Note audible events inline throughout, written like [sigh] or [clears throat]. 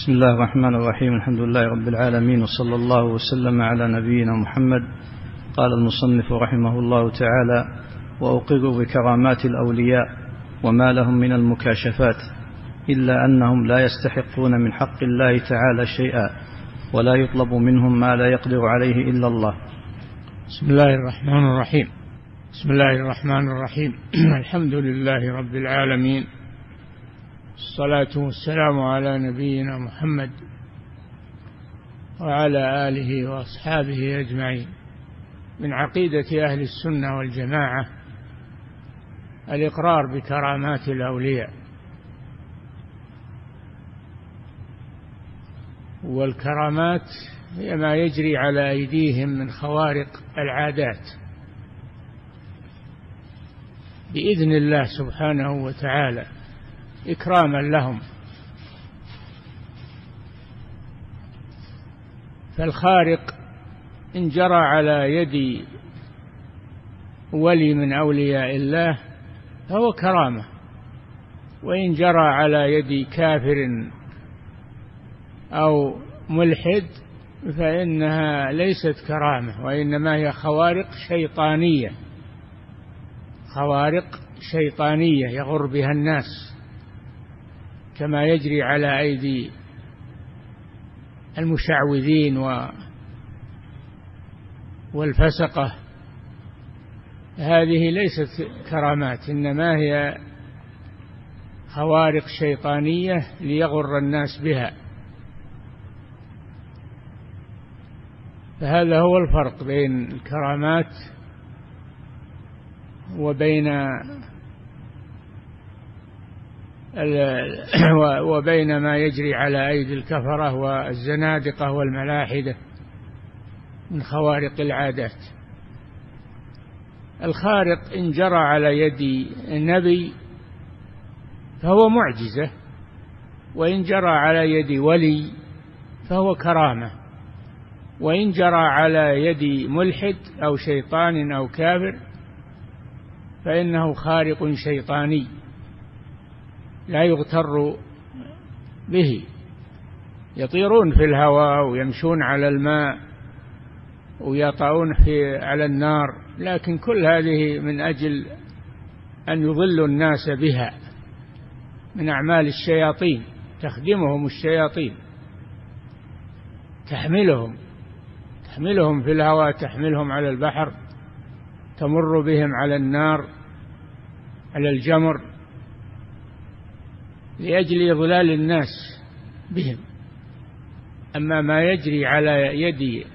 بسم الله الرحمن الرحيم. الحمد لله رب العالمين وصلى الله وسلم على نبينا محمد. قال المصنف رحمه الله تعالى واقر بكرامات الأولياء وما لهم من المكاشفات إلا أنهم لا يستحقون من حق الله تعالى شيئا ولا يطلب منهم ما لا يقدر عليه إلا الله. بسم الله الرحمن الرحيم. بسم الله الرحمن الرحيم. [clears throat] الحمد لله رب العالمين. الصلاة والسلام على نبينا محمد وعلى آله وأصحابه أجمعين. من عقيدة أهل السنة والجماعة الإقرار بكرامات الأولياء والكرامات هي ما يجري على أيديهم من خوارق العادات. بإذن الله سبحانه وتعالى إكراما لهم. فالخارق إن جرى على يد ولي من أولياء الله فهو كرامة. وإن جرى على يد كافر أو ملحد فإنها ليست كرامة وإنما هي خوارق شيطانية. خوارق شيطانية يغر بها الناس. كما يجري على أيدي المشعوذين و والفسقة. هذه ليست كرامات إنما هي خوارق شيطانية ليغر الناس بها. فهذا هو الفرق بين الكرامات وبين [clears throat] وبين ما يجري على أيدي الكفرة والزنادقة والملاحدة من خوارق العادات. الخارق إن جرى على يد النبي فهو معجزة وإن جرى على يد ولي فهو كرامة وإن جرى على يد ملحد أو شيطان أو كافر فإنه خارق شيطاني. لا يغتر به. يطيرون في الهواء ويمشون على الماء ويطعون في على النار لكن كل هذه من أجل أن يضلوا الناس بها من أعمال الشياطين تخدمهم الشياطين تحملهم تحملهم في الهواء تحملهم على البحر تمر بهم على النار على الجمر. لأجل إضلال الناس بهم. أما ما يجري على يد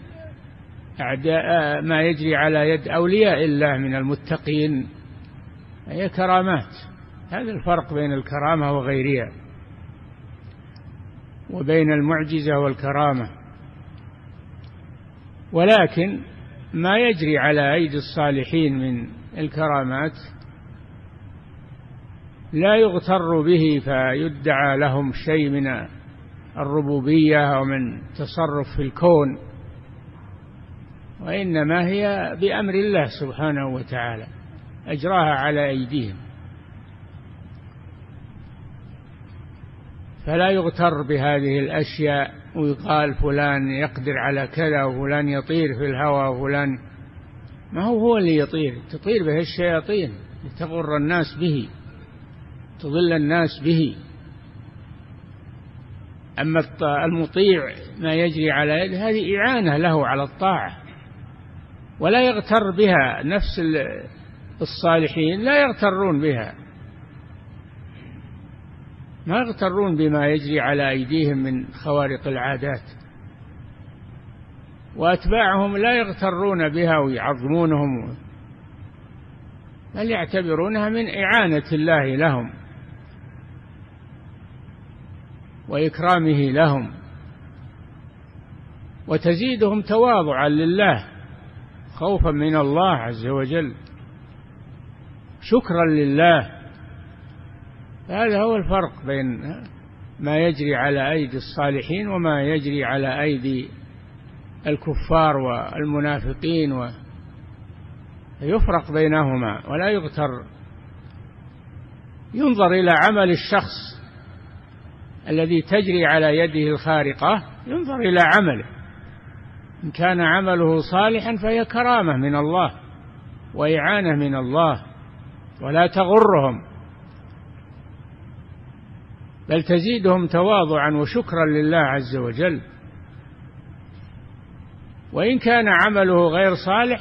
أعداء ما يجري على يد أولياء الله من المتقين هي كرامات. هذا الفرق بين الكرامة وغيرها وبين المعجزة والكرامة. ولكن ما يجري على أيدي الصالحين من الكرامات لا يغتر به فيدعى لهم شيء من الربوبية أو من تصرف في الكون وإنما هي بأمر الله سبحانه وتعالى أجراها على أيديهم. فلا يغتر بهذه الأشياء ويقال فلان يقدر على كذا وفلان يطير في الهواء وفلان ما هو هو اللي يطير تطير به الشياطين تغر الناس به. تضل الناس به. أما المطيع ما يجري على يده هذه إعانة له على الطاعة. ولا يغتر بها نفس الصالحين لا يغترون بها. ما يغترون بما يجري على أيديهم من خوارق العادات. وأتباعهم لا يغترون بها ويعظمونهم. بل يعتبرونها من إعانة الله لهم. وإكرامه لهم وتزيدهم تواضعا لله خوفا من الله عز وجل شكرا لله هذا هو الفرق بين ما يجري على أيدي الصالحين وما يجري على أيدي الكفار والمنافقين و يفرق بينهما ولا يغتر ينظر إلى عمل الشخص الذي تجري على يده الخارقة ينظر إلى عمله. إن كان عمله صالحا فهي كرامة من الله وإعانة من الله ولا تغرهم. بل تزيدهم تواضعا وشكرا لله عز وجل. وإن كان عمله غير صالح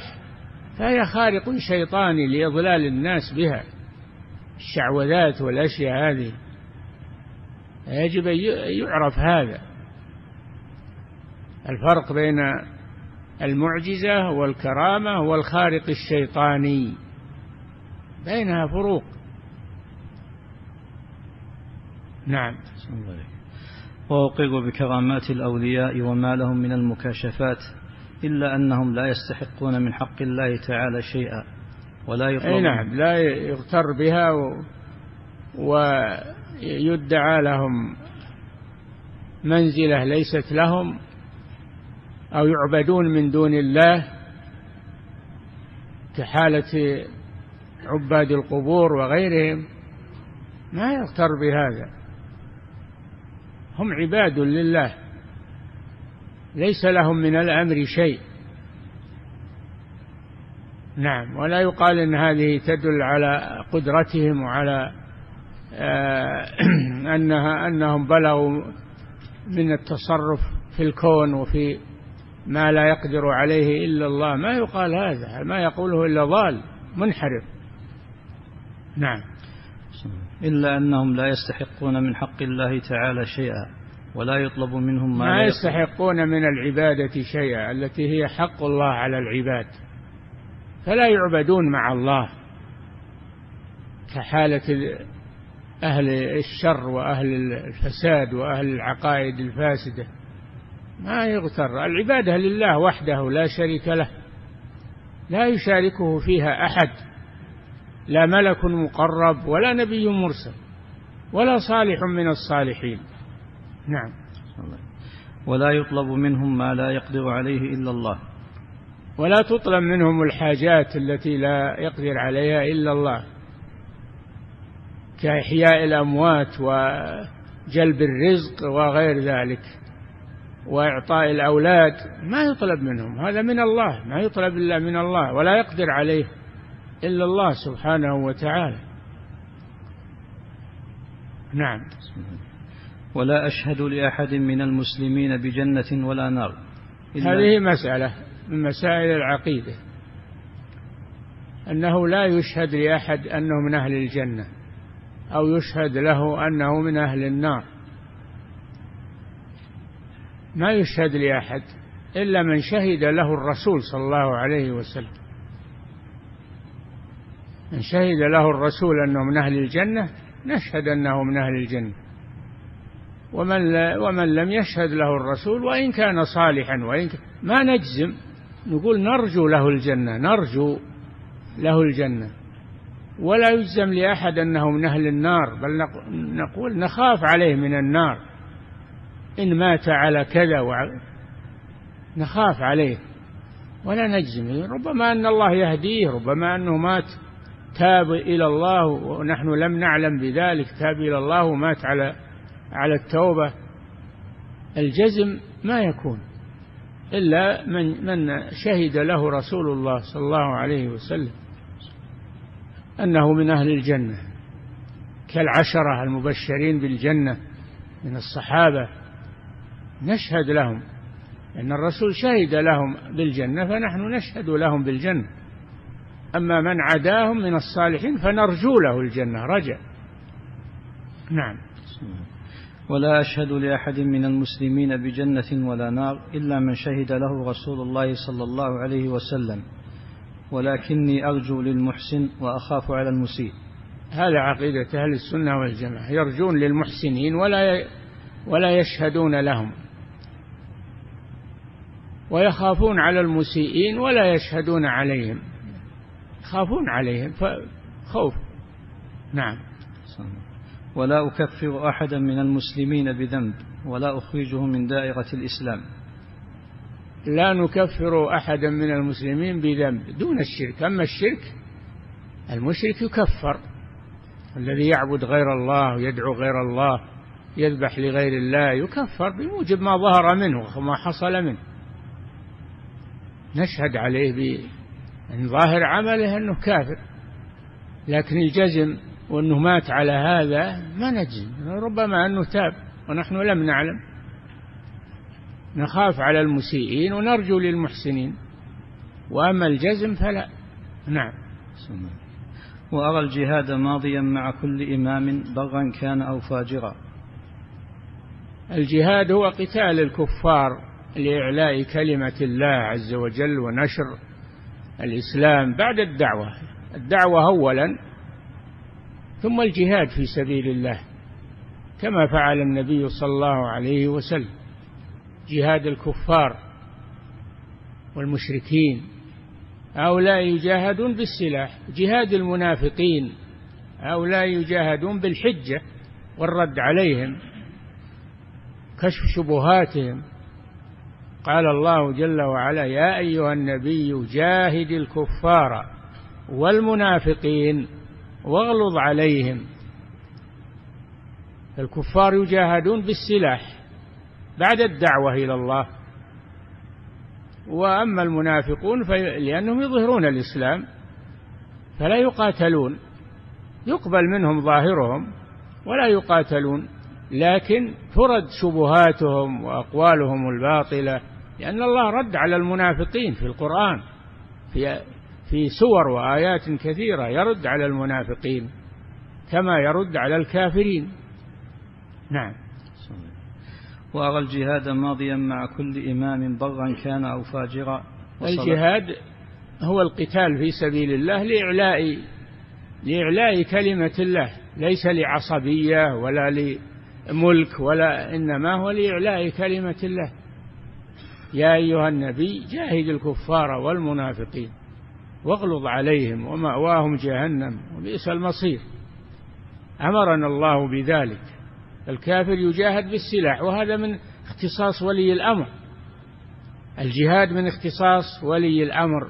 فهي خارق شيطاني لإضلال الناس بها. الشعوذات والأشياء هذه. يجب أن يعرف هذا. الفرق بين المعجزة والكرامة والخارق الشيطاني. بينها فروق. نعم. وأوقظ بكرامات الأولياء وما لهم من المكاشفات إلا أنهم لا يستحقون من حق الله تعالى شيئا ولا يطلب نعم لا يغتر بها و... ويدعى لهم منزلة ليست لهم أو يعبدون من دون الله كحالة عباد القبور وغيرهم ما يغتر بهذا. هم عباد لله. ليس لهم من الأمر شيء. نعم ولا يقال إن هذه تدل على قدرتهم وعلى آه، [clears throat] انها أنهم بلغوا من التصرف في الكون وفي ما لا يقدر عليه إلا الله. ما يقال هذا ما يقوله إلا ضال منحرف. نعم. إلا أنهم لا يستحقون من حق الله تعالى شيئا ولا يطلب منهم ما, ما يستحقون من العبادة شيئا التي هي حق الله على العباد. فلا يعبدون مع الله كحالة أهل الشر وأهل الفساد وأهل العقائد الفاسدة. ما يغتر. العبادة لله وحده لا شريك له. لا يشاركه فيها أحد. لا ملك مقرب ولا نبي مرسل ولا صالح من الصالحين. نعم. ولا يطلب منهم ما لا يقدر عليه إلا الله. ولا تطلب منهم الحاجات التي لا يقدر عليها إلا الله. كإحياء الأموات وجلب الرزق وغير ذلك وإعطاء الأولاد ما يطلب منهم هذا من الله ما يطلب إلا من الله ولا يقدر عليه إلا الله سبحانه وتعالى. نعم. ولا أشهد لأحد من المسلمين بجنة ولا نار هذه مسألة من مسائل العقيدة أنه لا يشهد لأحد أنه من أهل الجنة. أو يشهد له أنه من أهل النار. ما يشهد لأحد إلا من شهد له الرسول صلى الله عليه وسلم. من شهد له الرسول أنه من أهل الجنة نشهد أنه من أهل الجنة. ومن, ومن لم يشهد له الرسول وإن كان صالحا وإن كان ما نجزم نقول نرجو له الجنة نرجو له الجنة. ولا يجزم لأحد أنه من أهل النار بل نقول نخاف عليه من النار. إن مات على كذا وعلى نخاف عليه. ولا نجزم. ربما أن الله يهديه ربما أنه مات. تاب إلى الله ونحن لم نعلم بذلك. تاب إلى الله ومات على على التوبة. الجزم ما يكون. إلا من من شهد له رسول الله صلى الله عليه وسلم. أنه من أهل الجنة كالعشرة المبشرين بالجنة من الصحابة. نشهد لهم أن الرسول شهد لهم بالجنة فنحن نشهد لهم بالجنة. أما من عداهم من الصالحين فنرجو له الجنة. رجع. نعم. ولا أشهد لأحد من المسلمين بجنة ولا نار إلا من شهد له رسول الله صلى الله عليه وسلم. ولكني أرجو للمحسن وأخاف على المسيء. هذا عقيدة أهل السنة والجماعة. يرجون للمحسنين ولا ولا يشهدون لهم. ويخافون على المسيئين ولا يشهدون عليهم. يخافون عليهم. فخوف. نعم. ولا أكفر أحدا من المسلمين بذنب ولا أخرجه من دائرة الإسلام. لا نكفر أحدا من المسلمين بذنب دون الشرك. أما الشرك المشرك يكفر. الذي يعبد غير الله ويدعو غير الله يذبح لغير الله يكفر بموجب ما ظهر منه وما حصل منه. نشهد عليه بأن ظاهر عمله أنه كافر. لكن الجزم وأنه مات على هذا ما نجزم. ربما أنه تاب ونحن لم نعلم. نخاف على المسيئين ونرجو للمحسنين. وأما الجزم فلا. نعم. وأرى الجهاد ماضيا مع كل إمام بغا كان أو فاجرا. الجهاد هو قتال الكفار لإعلاء كلمة الله عز وجل ونشر الإسلام بعد الدعوة. الدعوة أولا ثم الجهاد في سبيل الله كما فعل النبي صلى الله عليه وسلم. جهاد الكفار والمشركين. هؤلاء يجاهدون بالسلاح جهاد المنافقين. هؤلاء يجاهدون بالحجة والرد عليهم كشف شبهاتهم. قال الله جل وعلا يا أيها النبي جاهد الكفار والمنافقين واغلظ عليهم. الكفار يجاهدون بالسلاح بعد الدعوة إلى الله. وأما المنافقون لأنهم يظهرون الإسلام فلا يقاتلون. يقبل منهم ظاهرهم ولا يقاتلون لكن ترد شبهاتهم وأقوالهم الباطلة لأن الله رد على المنافقين في القرآن في في سور وآيات كثيرة يرد على المنافقين كما يرد على الكافرين. نعم. وأرى الجهاد ماضيا مع كل إمام بغا كان أو فاجرا. الجهاد هو القتال في سبيل الله لإعلاء لإعلاء كلمة الله ليس لعصبية ولا لملك ولا إنما هو لإعلاء كلمة الله. يا أيها النبي جاهد الكفار والمنافقين واغلظ عليهم ومأواهم جهنم وبئس المصير. أمرنا الله بذلك. الكافر يجاهد بالسلاح وهذا من اختصاص ولي الأمر. الجهاد من اختصاص ولي الأمر.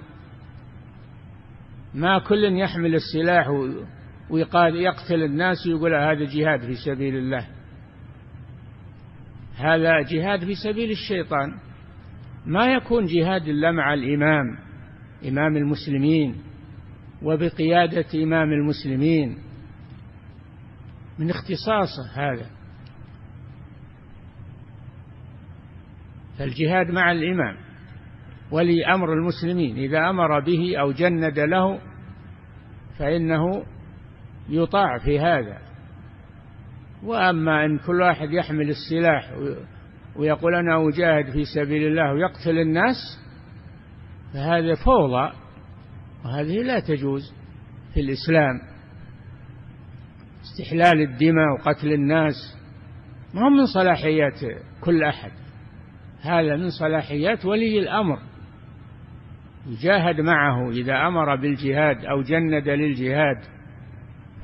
ما كل يحمل السلاح ويقتل الناس ويقول هذا جهاد في سبيل الله. هذا جهاد في سبيل الشيطان. ما يكون جهاد إلا مع الإمام إمام المسلمين وبقيادة إمام المسلمين. من اختصاصه هذا. فالجهاد مع الإمام ولي أمر المسلمين إذا أمر به أو جند له فإنه يطاع في هذا. وأما أن كل واحد يحمل السلاح ويقول أنا أجاهد في سبيل الله ويقتل الناس فهذا فوضى وهذه لا تجوز في الإسلام. استحلال الدماء وقتل الناس ما هو من صلاحيات كل أحد. هذا من صلاحيات ولي الأمر. يجاهد معه إذا أمر بالجهاد أو جند للجهاد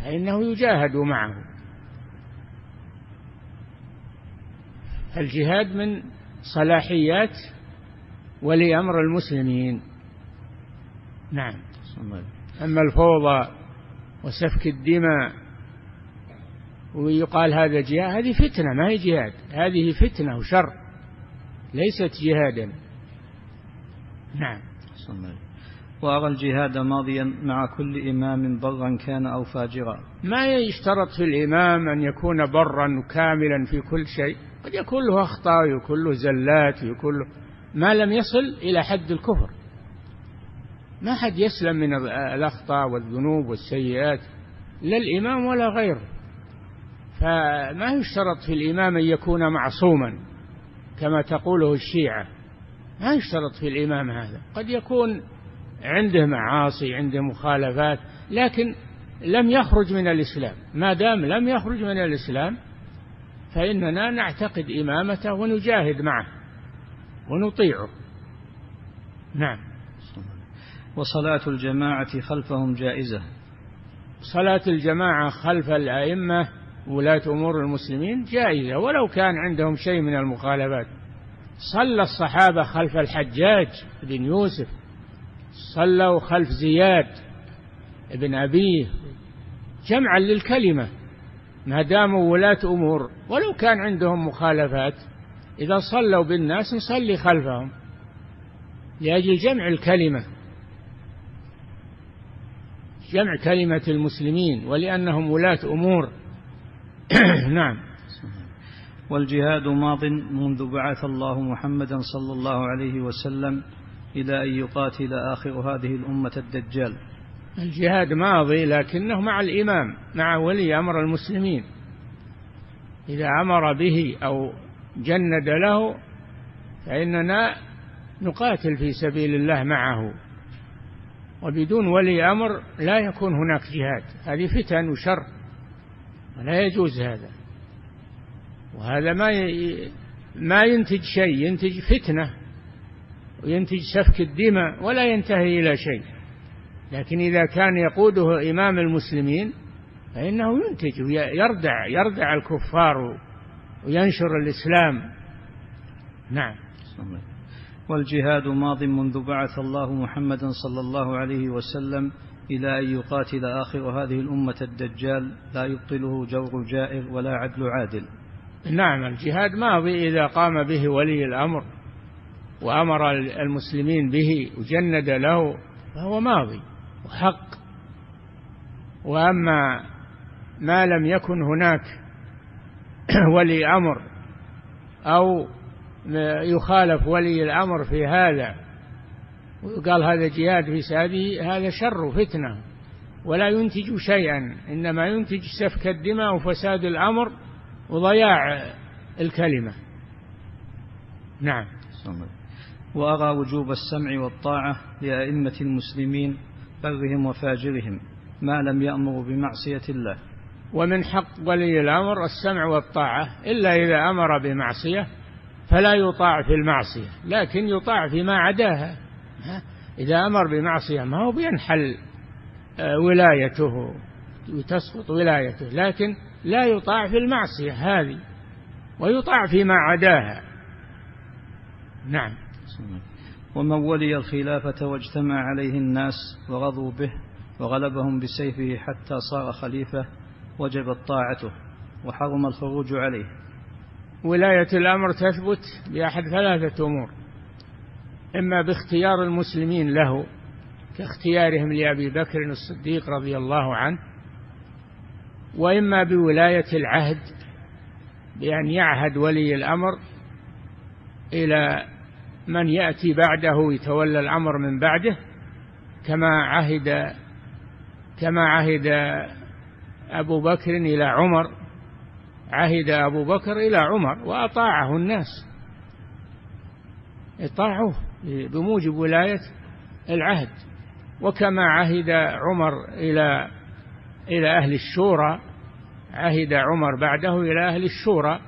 فإنه يجاهد معه. الجهاد من صلاحيات ولي أمر المسلمين. نعم. أما الفوضى وسفك الدماء ويقال هذا جهاد هذه فتنة ما هي جهاد هذه فتنة وشر. ليست جهادا. نعم. وأرى الجهاد ماضيا مع كل إمام برا كان أو فاجرا. ما يشترط في الإمام أن يكون برا كاملا في كل شيء. قد يكون له أخطاء ويكون له زلات ويكون له ما لم يصل إلى حد الكفر. ما حد يسلم من الأخطاء والذنوب والسيئات لا الإمام ولا غيره. فما يشترط في الإمام أن يكون معصوما. كما تقوله الشيعة. ما يشترط في الإمام هذا. قد يكون عنده معاصي عنده مخالفات لكن لم يخرج من الإسلام. ما دام لم يخرج من الإسلام فإننا نعتقد إمامته ونجاهد معه ونطيعه. نعم. وصلاة الجماعة خلفهم جائزة. صلاة الجماعة خلف الأئمة ولاة أمور المسلمين جائزة ولو كان عندهم شيء من المخالفات. صلى الصحابة خلف الحجاج بن يوسف صلوا خلف زياد بن أبيه جمعا للكلمة ما داموا ولاة أمور. ولو كان عندهم مخالفات إذا صلوا بالناس نصلي خلفهم. لأجل جمع الكلمة جمع كلمة المسلمين ولأنهم ولاة أمور. [coughs] نعم. والجهاد ماض منذ بعث الله محمدا صلى الله عليه وسلم إلى أن يقاتل آخر هذه الأمة الدجال. الجهاد ماضي لكنه مع الإمام مع ولي أمر المسلمين. إذا أمر به أو جند له فإننا نقاتل في سبيل الله معه. وبدون ولي أمر لا يكون هناك جهاد. هذه فتن وشر. ولا يجوز هذا. وهذا ما ما ينتج شيء ينتج فتنة وينتج سفك الدماء ولا ينتهي إلى شيء. لكن إذا كان يقوده إمام المسلمين فإنه ينتج ويردع يردع الكفار وينشر الإسلام. نعم. والجهاد ماض منذ بعث الله محمدا صلى الله عليه وسلم إلى أن يقاتل آخر هذه الأمة الدجال لا يبطله جور جائر ولا عدل عادل. نعم الجهاد ماضي إذا قام به ولي الأمر وأمر المسلمين به وجند له فهو ماضي وحق. وأما ما لم يكن هناك [clears throat] ولي أمر أو يخالف ولي الأمر في هذا وقال هذا جهاد في سبيله هذا شر وفتنة ولا ينتج شيئا إنما ينتج سفك الدماء وفساد الأمر وضياع الكلمة. نعم. وأرى وجوب السمع والطاعة لأئمة المسلمين برهم وفاجرهم ما لم يأمروا بمعصية الله. ومن حق ولي الأمر السمع والطاعة إلا إذا أمر بمعصية فلا يطاع في المعصية لكن يطاع فيما عداها. إذا أمر بمعصية ما هو بينحل آه، ولايته وتسقط ولايته لكن لا يطاع في المعصية هذه ويطاع فيما عداها. نعم. ومن ولي الخلافة واجتمع عليه الناس ورضوا به وغلبهم بسيفه حتى صار خليفة وجبت طاعته وحرم الخروج عليه. ولاية الأمر تثبت بأحد ثلاثة أمور. إما باختيار المسلمين له كاختيارهم لأبي بكر الصديق رضي الله عنه وإما بولاية العهد بأن يعهد ولي الأمر إلى من يأتي بعده يتولى الأمر من بعده كما عهد كما عهد أبو بكر إلى عمر عهد أبو بكر إلى عمر وأطاعه الناس. اطاعوه بموجب ولاية العهد. وكما عهد عمر إلى إلى أهل الشورى عهد عمر بعده إلى أهل الشورى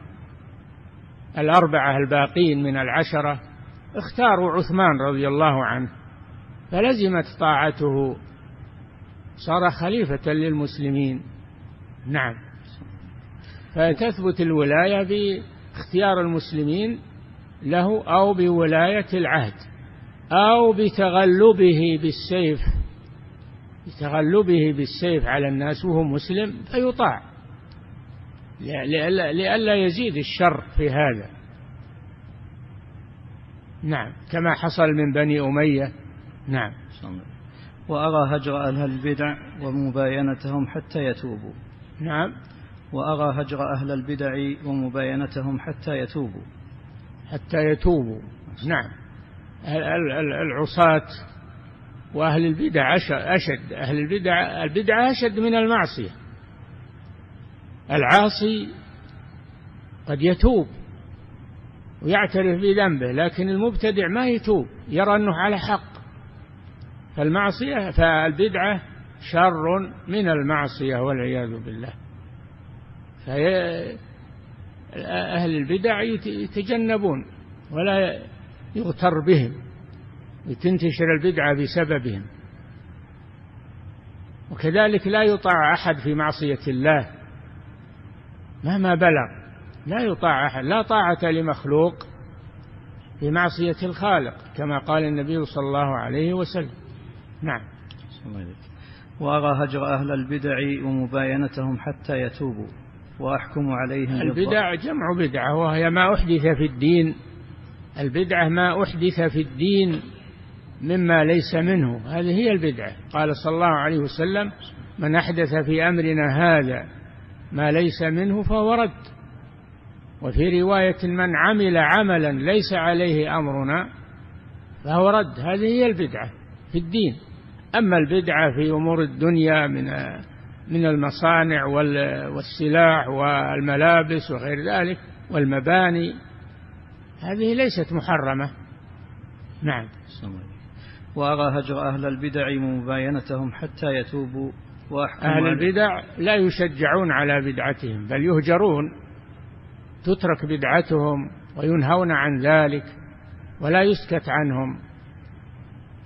الأربعة الباقين من العشرة اختاروا عثمان رضي الله عنه فلزمت طاعته صار خليفة للمسلمين. نعم. فتثبت الولاية باختيار المسلمين له أو بولاية العهد أو بتغلبه بالسيف بتغلبه بالسيف على الناس وهو مسلم فيطاع. لئلا يزيد الشر في هذا. نعم كما حصل من بني أمية. نعم. وأرى هجر أهل البدع ومباينتهم حتى يتوبوا. نعم. وأرى هجر أهل البدع ومباينتهم حتى يتوبوا. حتى يتوبوا. نعم. العصاة وأهل البدع أشد. أهل البدع البدعة أشد من المعصية. العاصي قد يتوب ويعترف بذنبه لكن المبتدع ما يتوب يرى أنه على حق. فالمعصية فالبدعة شر من المعصية والعياذ بالله. فهي أهل البدع يتجنبون ولا يغتر بهم وتنتشر البدعة بسببهم. وكذلك لا يطاع أحد في معصية الله. مهما بلغ لا يطاع أحد لا طاعة لمخلوق في معصية الخالق كما قال النبي صلى الله عليه وسلم. نعم. وأرى هجر أهل البدع ومباينتهم حتى يتوبوا. وأحكم عليهم البدع جمع بدعة وهي ما أحدث في الدين. البدعة ما أحدث في الدين مما ليس منه. هذه هي البدعة. قال صلى الله عليه وسلم من أحدث في أمرنا هذا ما ليس منه فهو رد. وفي رواية من عمل عملا ليس عليه أمرنا فهو رد. هذه هي البدعة في الدين. أما البدعة في أمور الدنيا من من المصانع والسلاح والملابس وغير ذلك والمباني. هذه ليست محرمة. نعم. وأرى هجر أهل البدع ومباينتهم حتى يتوبوا وأحكم أهل البدع لا يشجعون على بدعتهم بل يهجرون. تترك بدعتهم وينهون عن ذلك ولا يسكت عنهم.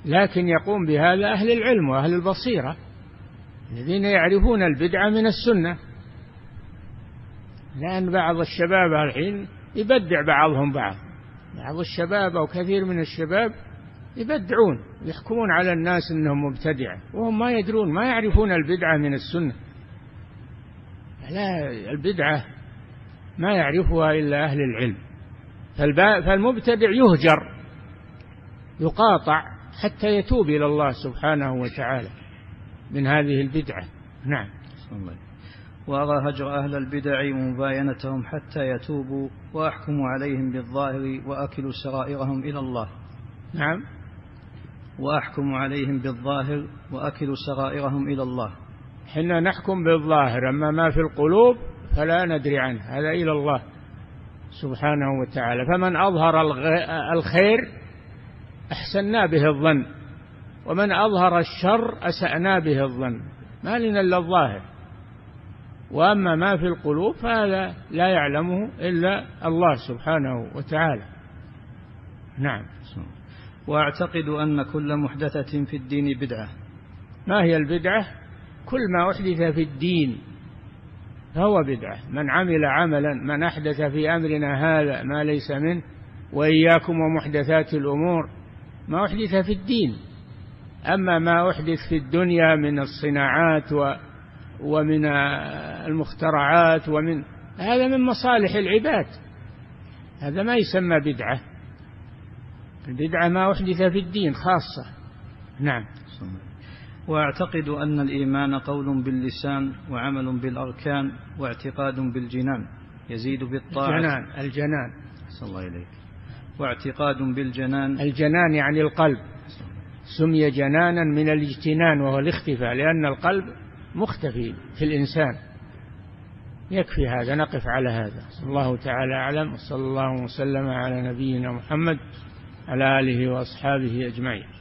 لكن يقوم بهذا أهل العلم وأهل البصيرة. الذين يعرفون البدعة من السنة. لأن بعض الشباب الحين يبدع بعضهم بعض. بعض الشباب أو كثير من الشباب يبدعون يحكمون على الناس أنهم مبتدعة وهم ما يدرون ما يعرفون البدعة من السنة. لا البدعة ما يعرفها إلا أهل العلم. فالمبتدع يهجر يقاطع حتى يتوب إلى الله سبحانه وتعالى. من هذه البدعة. نعم. وأرى هجر أهل البدع ومباينتهم حتى يتوبوا وأحكم عليهم بالظاهر وأكل سرائرهم إلى الله. نعم. وأحكم عليهم بالظاهر وأكل سرائرهم إلى الله. حنا نحكم بالظاهر أما ما في القلوب فلا ندري عنه هذا إلى الله سبحانه وتعالى. فمن أظهر الخير أحسنا به الظن. ومن أظهر الشر أسأنا به الظن. ما لنا إلا الظاهر. وأما ما في القلوب فهذا لا يعلمه إلا الله سبحانه وتعالى. نعم. وأعتقد أن كل محدثة في الدين بدعة. ما هي البدعة؟ كل ما أحدث في الدين فهو بدعة. من عمل عملا من أحدث في أمرنا هذا ما ليس منه وإياكم ومحدثات الأمور ما أحدث في الدين. أما ما أحدث في الدنيا من الصناعات و ومن المخترعات ومن هذا من مصالح العباد. هذا ما يسمى بدعة. البدعة ما أحدث في الدين خاصة. نعم. وأعتقد أن الإيمان قول باللسان وعمل بالأركان واعتقاد بالجنان. يزيد بالطاعة. الجنان الجنان. صلى الله إليك واعتقاد بالجنان. الجنان يعني القلب. سمي جنانا من الاجتنان وهو الاختفاء لأن القلب مختفي في الإنسان. يكفي هذا نقف على هذا. الله تعالى أعلم وصلى الله وسلم على نبينا محمد على آله وأصحابه أجمعين.